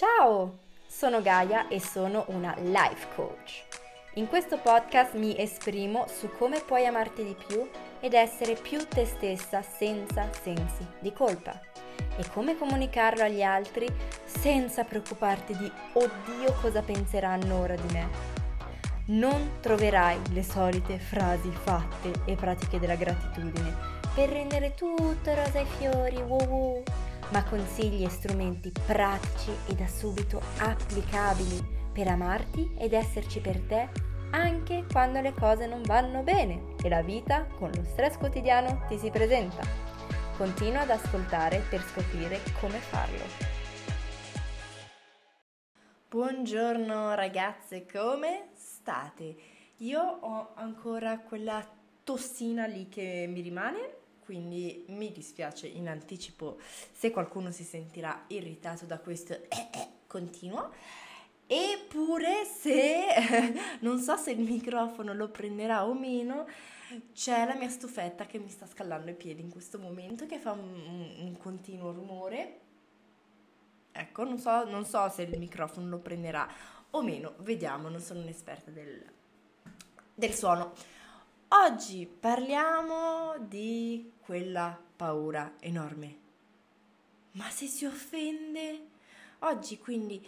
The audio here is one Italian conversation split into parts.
Ciao, sono Gaia e sono una life coach. In questo podcast mi esprimo su come puoi amarti di più ed essere più te stessa senza sensi di colpa e come comunicarlo agli altri senza preoccuparti di oddio cosa penseranno ora di me. Non troverai le solite frasi fatte e pratiche della gratitudine per rendere tutto rosa e fiori, wow, wow ma consigli e strumenti pratici e da subito applicabili per amarti ed esserci per te anche quando le cose non vanno bene e la vita con lo stress quotidiano ti si presenta. Continua ad ascoltare per scoprire come farlo. Buongiorno ragazze, come state? Io ho ancora quella tossina lì che mi rimane quindi mi dispiace in anticipo se qualcuno si sentirà irritato da questo eh, eh, continuo. Eppure se non so se il microfono lo prenderà o meno, c'è la mia stufetta che mi sta scaldando i piedi in questo momento che fa un, un continuo rumore. Ecco, non so, non so, se il microfono lo prenderà o meno, vediamo, non sono un'esperta del, del suono. Oggi parliamo di quella paura enorme. Ma se si offende? Oggi quindi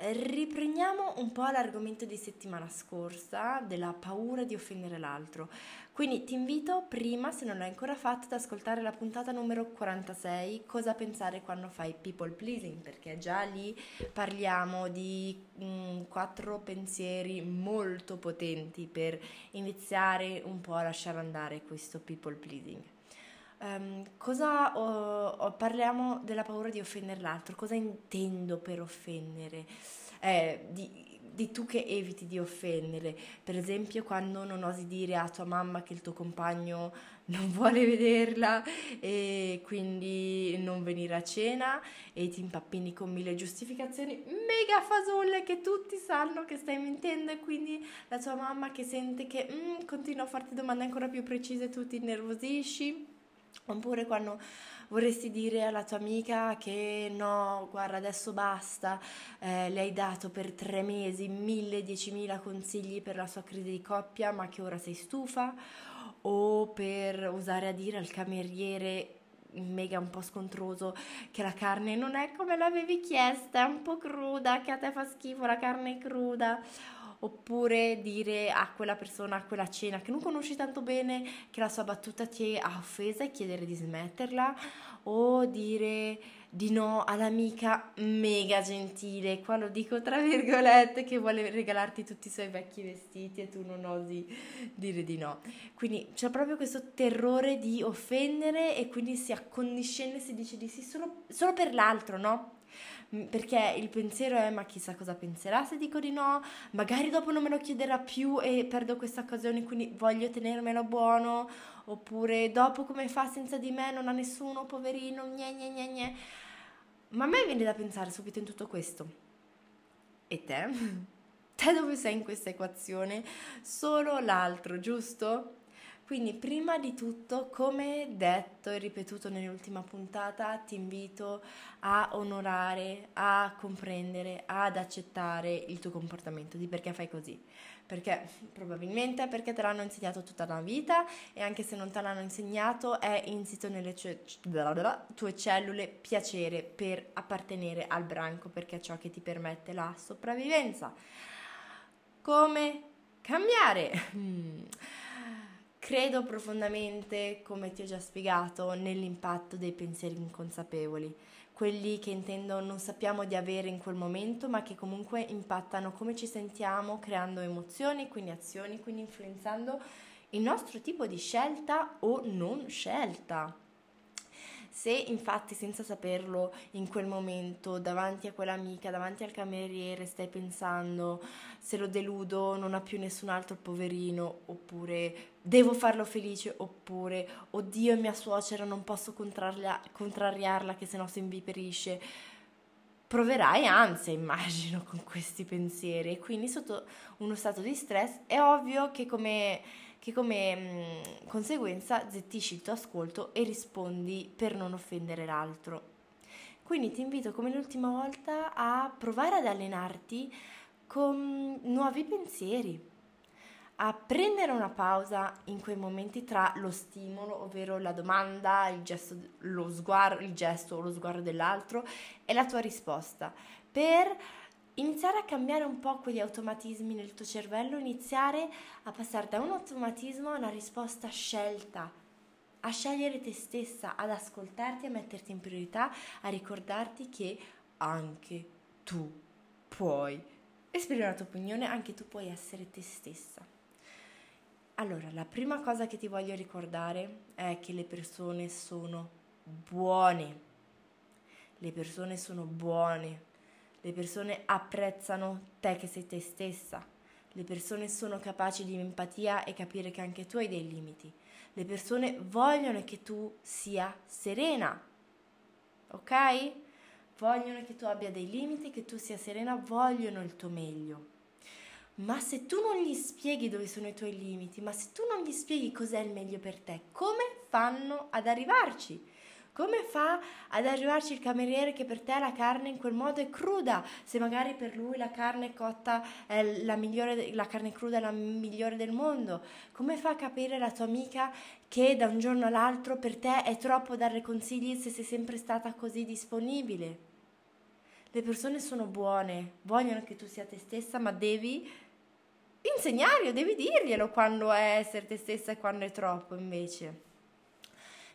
riprendiamo un po' l'argomento di settimana scorsa della paura di offendere l'altro. Quindi ti invito prima, se non l'hai ancora fatto, ad ascoltare la puntata numero 46, cosa pensare quando fai people pleasing, perché già lì parliamo di mh, mm, quattro pensieri molto potenti per iniziare un po' a lasciare andare questo people pleasing. Um, cosa ho, parliamo della paura di offendere l'altro, cosa intendo per offendere? Eh, di, di tu che eviti di offendere. Per esempio, quando non osi dire a tua mamma che il tuo compagno non vuole vederla e quindi non venire a cena e ti impappini con mille giustificazioni mega fasulle che tutti sanno che stai mentendo e quindi la tua mamma che sente che mm, continua a farti domande ancora più precise tu ti innervosisci. Oppure quando vorresti dire alla tua amica che no, guarda, adesso basta, eh, le hai dato per tre mesi mille, diecimila consigli per la sua crisi di coppia, ma che ora sei stufa, o per usare a dire al cameriere mega un po' scontroso che la carne non è come l'avevi chiesta, è un po' cruda, che a te fa schifo la carne cruda oppure dire a quella persona, a quella cena che non conosci tanto bene, che la sua battuta ti ha offesa e chiedere di smetterla, o dire di no all'amica mega gentile, qua lo dico tra virgolette, che vuole regalarti tutti i suoi vecchi vestiti e tu non osi dire di no. Quindi c'è proprio questo terrore di offendere e quindi si accondiscende, si dice di sì solo, solo per l'altro, no? Mm, perché il pensiero è ma chissà cosa penserà se dico di no, magari dopo non me lo chiederà più e perdo questa occasione quindi voglio tenermelo buono, oppure dopo come fa senza di me non ha nessuno, poverino, gne gne gne gne. Ma a me viene da pensare subito in tutto questo. E te? Te dove sei in questa equazione? Solo l'altro, giusto? Quindi prima di tutto, come detto e ripetuto nell'ultima puntata, ti invito a onorare, a comprendere, ad accettare il tuo comportamento, di perché fai così. Perché probabilmente perché te l'hanno insegnato tutta la vita e anche se non te l'hanno insegnato è insito nelle tue cellule piacere per appartenere al branco perché è ciò che ti permette la sopravvivenza. Come cambiare? Credo profondamente, come ti ho già spiegato, nell'impatto dei pensieri inconsapevoli, quelli che intendo non sappiamo di avere in quel momento, ma che comunque impattano come ci sentiamo, creando emozioni, quindi azioni, quindi influenzando il nostro tipo di scelta o non scelta. Se infatti senza saperlo in quel momento davanti a quell'amica, davanti al cameriere stai pensando se lo deludo non ha più nessun altro poverino oppure devo farlo felice oppure oddio mia suocera non posso contraria- contrariarla che sennò si inviperisce proverai ansia, immagino, con questi pensieri. E quindi sotto uno stato di stress è ovvio che come che come mh, mm, conseguenza zittisci il tuo ascolto e rispondi per non offendere l'altro. Quindi ti invito come l'ultima volta a provare ad allenarti con nuovi pensieri, a prendere una pausa in quei momenti tra lo stimolo, ovvero la domanda, il gesto, lo sguardo, il gesto o lo sguardo dell'altro e la tua risposta, per iniziare a cambiare un po' quegli automatismi nel tuo cervello, iniziare a passare da un automatismo a una risposta scelta, a scegliere te stessa, ad ascoltarti, a metterti in priorità, a ricordarti che anche tu puoi esprimere la tua opinione, anche tu puoi essere te stessa. Allora, la prima cosa che ti voglio ricordare è che le persone sono buone. Le persone sono buone. Le persone apprezzano te che sei te stessa. Le persone sono capaci di empatia e capire che anche tu hai dei limiti. Le persone vogliono che tu sia serena. Ok? Vogliono che tu abbia dei limiti, che tu sia serena, vogliono il tuo meglio. Ma se tu non gli spieghi dove sono i tuoi limiti, ma se tu non gli spieghi cos'è il meglio per te, come fanno ad arrivarci? Come fa ad arrivarci il cameriere che per te la carne in quel modo è cruda? Se magari per lui la carne cotta è la migliore, la carne cruda è la migliore del mondo. Come fa a capire la tua amica che da un giorno all'altro per te è troppo dare consigli se sei sempre stata così disponibile? Le persone sono buone, vogliono che tu sia te stessa, ma devi insegnarglielo, devi dirglielo quando è essere te stessa e quando è troppo invece.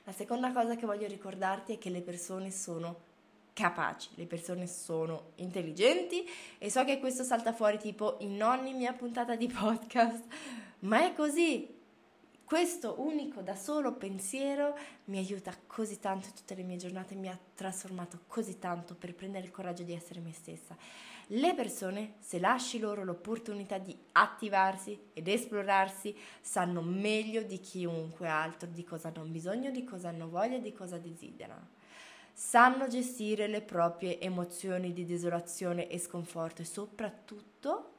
La seconda cosa che voglio ricordarti è che le persone sono capaci, le persone sono intelligenti e so che questo salta fuori tipo in ogni mia puntata di podcast, ma è così. Questo unico da solo pensiero mi aiuta così tanto in tutte le mie giornate, mi ha trasformato così tanto per prendere il coraggio di essere me stessa. Le persone, se lasci loro l'opportunità di attivarsi ed esplorarsi, sanno meglio di chiunque altro di cosa hanno bisogno, di cosa hanno voglia, di cosa desiderano. Sanno gestire le proprie emozioni di desolazione e sconforto e soprattutto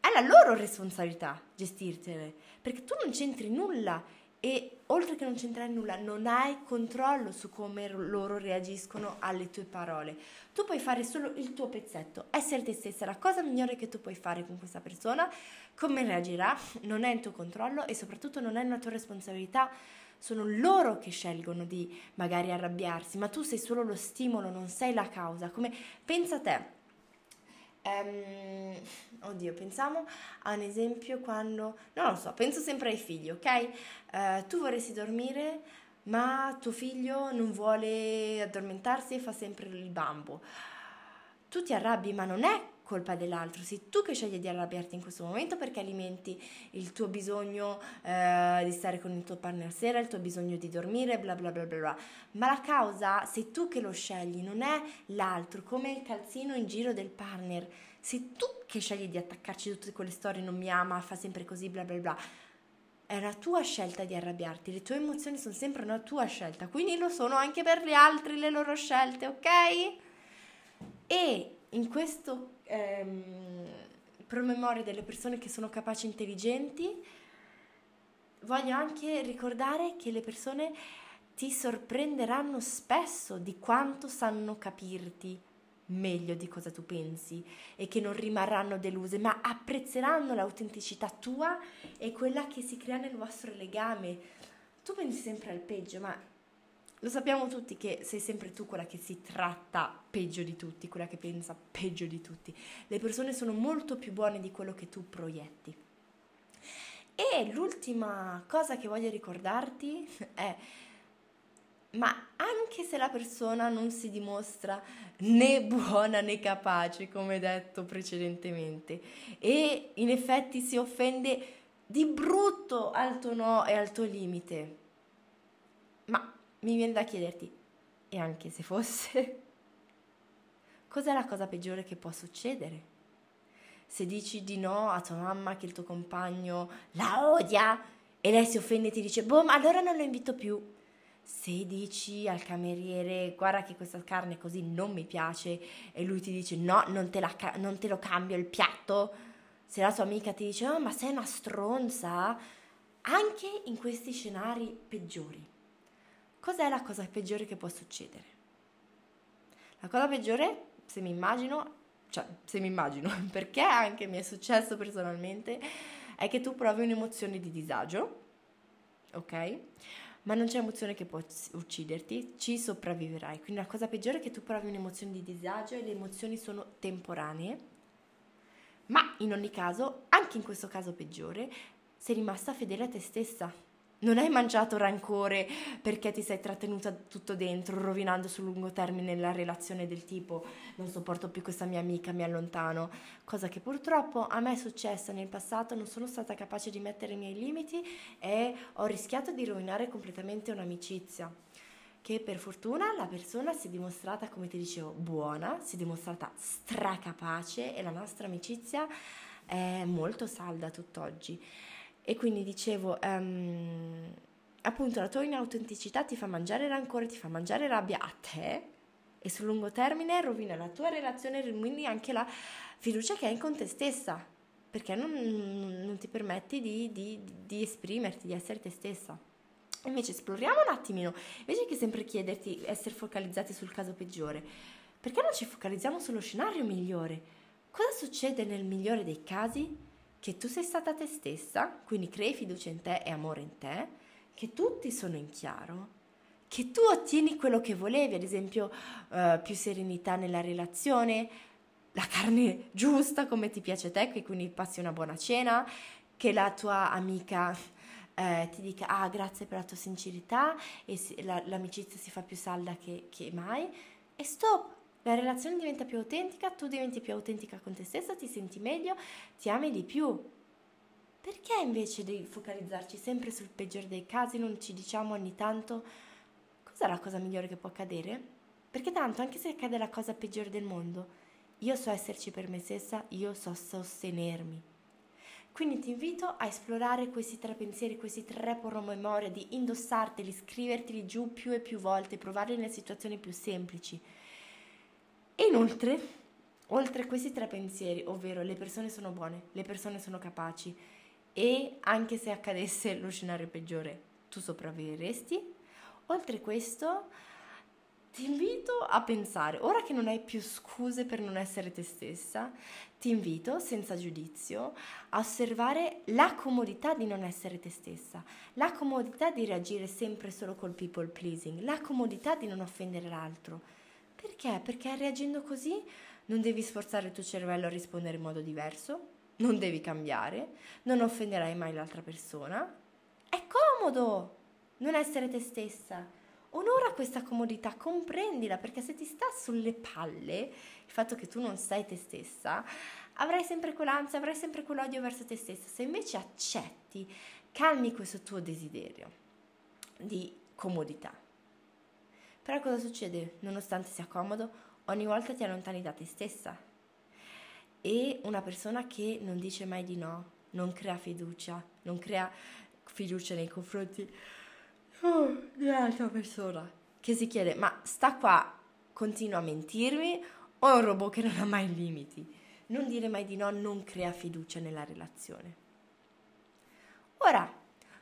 è la loro responsabilità gestirtele, perché tu non c'entri nulla e oltre che non c'entrare nulla, non hai controllo su come loro reagiscono alle tue parole. Tu puoi fare solo il tuo pezzetto, essere te stessa, la cosa migliore che tu puoi fare con questa persona, come reagirà, non è in tuo controllo e soprattutto non è una tua responsabilità. Sono loro che scelgono di magari arrabbiarsi, ma tu sei solo lo stimolo, non sei la causa. Come pensa a te, Um, oddio, pensiamo a un esempio quando, non lo so, penso sempre ai figli, ok? Uh, tu vorresti dormire, ma tuo figlio non vuole addormentarsi e fa sempre il bambo. Tu ti arrabbi, ma non è colpa dell'altro, sei tu che scegli di arrabbiarti in questo momento perché alimenti il tuo bisogno eh, di stare con il tuo partner sera, il tuo bisogno di dormire, bla bla bla bla bla. Ma la causa sei tu che lo scegli, non è l'altro, come il calzino in giro del partner. Sei tu che scegli di attaccarci tutte quelle storie, non mi ama, fa sempre così, bla bla bla. È la tua scelta di arrabbiarti, le tue emozioni sono sempre una tua scelta, quindi lo sono anche per gli altri le loro scelte, ok? E in questo ehm, promemoria delle persone che sono capaci e intelligenti, voglio anche ricordare che le persone ti sorprenderanno spesso di quanto sanno capirti meglio di cosa tu pensi e che non rimarranno deluse, ma apprezzeranno l'autenticità tua e quella che si crea nel vostro legame. Tu pensi sempre al peggio, ma lo sappiamo tutti che sei sempre tu quella che si tratta peggio di tutti, quella che pensa peggio di tutti. Le persone sono molto più buone di quello che tu proietti. E l'ultima cosa che voglio ricordarti è, ma anche se la persona non si dimostra né buona né capace, come detto precedentemente, e in effetti si offende di brutto al tuo no e al tuo limite, ma mi viene da chiederti, e anche se fosse, cos'è la cosa peggiore che può succedere? Se dici di no a tua mamma che il tuo compagno la odia e lei si offende e ti dice, boh, ma allora non lo invito più. Se dici al cameriere, guarda che questa carne così non mi piace, e lui ti dice, no, non te, la, non te lo cambio il piatto. Se la tua amica ti dice, oh, ma sei una stronza, anche in questi scenari peggiori Cos'è la cosa peggiore che può succedere? La cosa peggiore, se mi immagino, cioè se mi immagino, perché anche mi è successo personalmente, è che tu provi un'emozione di disagio, ok? Ma non c'è emozione che può ucciderti, ci sopravviverai. Quindi la cosa peggiore è che tu provi un'emozione di disagio e le emozioni sono temporanee. Ma in ogni caso, anche in questo caso peggiore, sei rimasta fedele a te stessa non hai mangiato rancore perché ti sei trattenuta tutto dentro, rovinando sul lungo termine la relazione del tipo non sopporto più questa mia amica, mi allontano, cosa che purtroppo a me è successa nel passato, non sono stata capace di mettere i miei limiti e ho rischiato di rovinare completamente un'amicizia che per fortuna la persona si è dimostrata, come ti dicevo, buona, si è dimostrata stracapace e la nostra amicizia è molto salda tutt'oggi. E quindi dicevo, um, appunto la tua inautenticità ti fa mangiare rancore, ti fa mangiare rabbia a te e sul lungo termine rovina la tua relazione e quindi anche la fiducia che hai con te stessa, perché non, non ti permetti di, di, di esprimerti, di essere te stessa. Invece esploriamo un attimino, invece che sempre chiederti essere focalizzati sul caso peggiore, perché non ci focalizziamo sullo scenario migliore? Cosa succede nel migliore dei casi? Che tu sei stata te stessa, quindi crei fiducia in te e amore in te, che tutti sono in chiaro, che tu ottieni quello che volevi, ad esempio uh, più serenità nella relazione, la carne giusta come ti piace a te, che quindi passi una buona cena, che la tua amica eh, ti dica ah grazie per la tua sincerità e si, la, l'amicizia si fa più salda che, che mai e stop, la relazione diventa più autentica, tu diventi più autentica con te stessa, ti senti meglio, ti ami di più. Perché invece di focalizzarci sempre sul peggiore dei casi non ci diciamo ogni tanto cos'è la cosa migliore che può accadere? Perché tanto, anche se accade la cosa peggiore del mondo, io so esserci per me stessa, io so sostenermi. Quindi ti invito a esplorare questi tre pensieri, questi tre promemoria, di indossarteli, scriverteli giù più e più volte, provarli nelle situazioni più semplici. E inoltre, oltre a questi tre pensieri, ovvero le persone sono buone, le persone sono capaci e anche se accadesse lo scenario peggiore, tu sopravviveresti, oltre a questo ti invito a pensare, ora che non hai più scuse per non essere te stessa, ti invito, senza giudizio, a osservare la comodità di non essere te stessa, la comodità di reagire sempre solo col people pleasing, la comodità di non offendere l'altro perché? Perché reagendo così non devi sforzare il tuo cervello a rispondere in modo diverso, non devi cambiare, non offenderai mai l'altra persona. È comodo non essere te stessa. Onora questa comodità, comprendila, perché se ti sta sulle palle il fatto che tu non sei te stessa, avrai sempre quell'ansia, avrai sempre quell'odio verso te stessa. Se invece accetti, calmi questo tuo desiderio di comodità però cosa succede? Nonostante sia comodo, ogni volta ti allontani da te stessa. E una persona che non dice mai di no, non crea fiducia, non crea fiducia nei confronti oh, dell'altra persona, che si chiede, ma sta qua, continua a mentirmi o è un robot che non ha mai limiti? Non dire mai di no non crea fiducia nella relazione. Ora,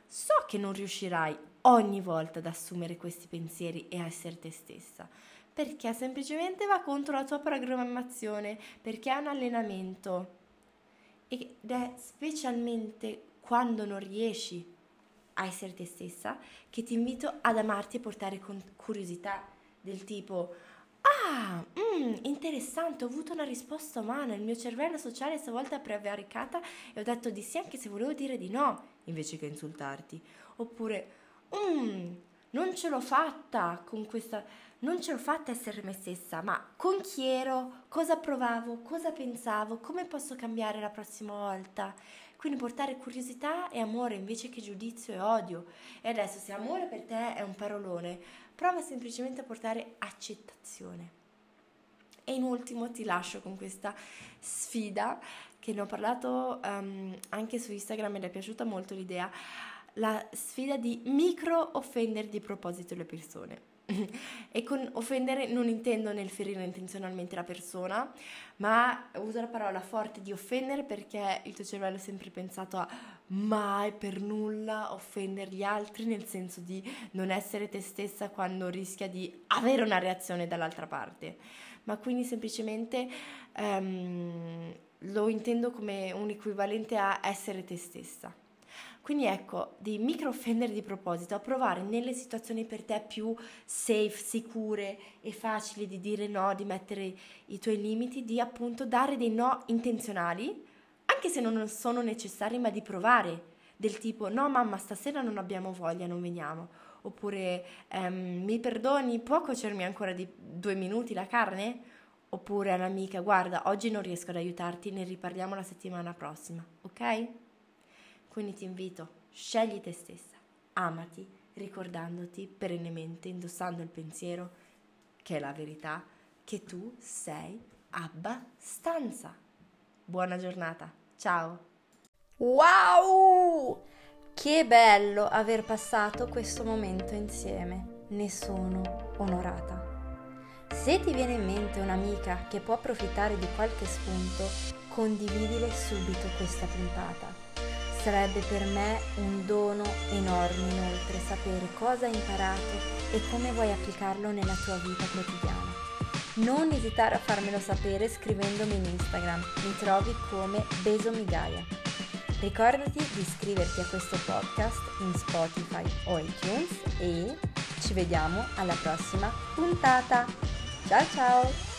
so che non riuscirai ogni volta ad assumere questi pensieri e a essere te stessa, perché semplicemente va contro la tua programmazione, perché è un allenamento ed è specialmente quando non riesci a essere te stessa che ti invito ad amarti e portare con curiosità del tipo Ah, mm, interessante, ho avuto una risposta umana, il mio cervello sociale stavolta è prevaricata e ho detto di sì anche se volevo dire di no, invece che insultarti. Oppure, mm, non ce l'ho fatta con questa, non ce l'ho fatta essere me stessa, ma con chi ero, cosa provavo, cosa pensavo, come posso cambiare la prossima volta. Quindi portare curiosità e amore invece che giudizio e odio. E adesso se amore per te è un parolone, prova semplicemente a portare accettazione. E in ultimo ti lascio con questa sfida che ne ho parlato um, anche su Instagram ed è piaciuta molto l'idea la sfida di micro offendere di proposito le persone. e con offendere non intendo nel ferire intenzionalmente la persona, ma uso la parola forte di offendere perché il tuo cervello è sempre pensato a mai per nulla offendere gli altri, nel senso di non essere te stessa quando rischia di avere una reazione dall'altra parte. Ma quindi semplicemente um, lo intendo come un equivalente a essere te stessa. Quindi ecco, di micro offendere di proposito, a provare nelle situazioni per te più safe, sicure e facili di dire no, di mettere i tuoi limiti, di appunto dare dei no intenzionali, anche se non sono necessari, ma di provare del tipo no mamma stasera non abbiamo voglia, non veniamo. Oppure ehm, mi perdoni, può cuocermi ancora di due minuti la carne? Oppure all'amica guarda oggi non riesco ad aiutarti, ne riparliamo la settimana prossima, ok? Quindi ti invito, scegli te stessa, amati, ricordandoti perennemente, indossando il pensiero, che è la verità, che tu sei abbastanza. Buona giornata, ciao! Wow! Che bello aver passato questo momento insieme, ne sono onorata. Se ti viene in mente un'amica che può approfittare di qualche spunto, condividile subito questa puntata Sarebbe per me un dono enorme inoltre sapere cosa hai imparato e come vuoi applicarlo nella tua vita quotidiana. Non esitare a farmelo sapere scrivendomi in Instagram, mi trovi come Besomigaia. Ricordati di iscriverti a questo podcast in Spotify o iTunes e ci vediamo alla prossima puntata. Ciao ciao!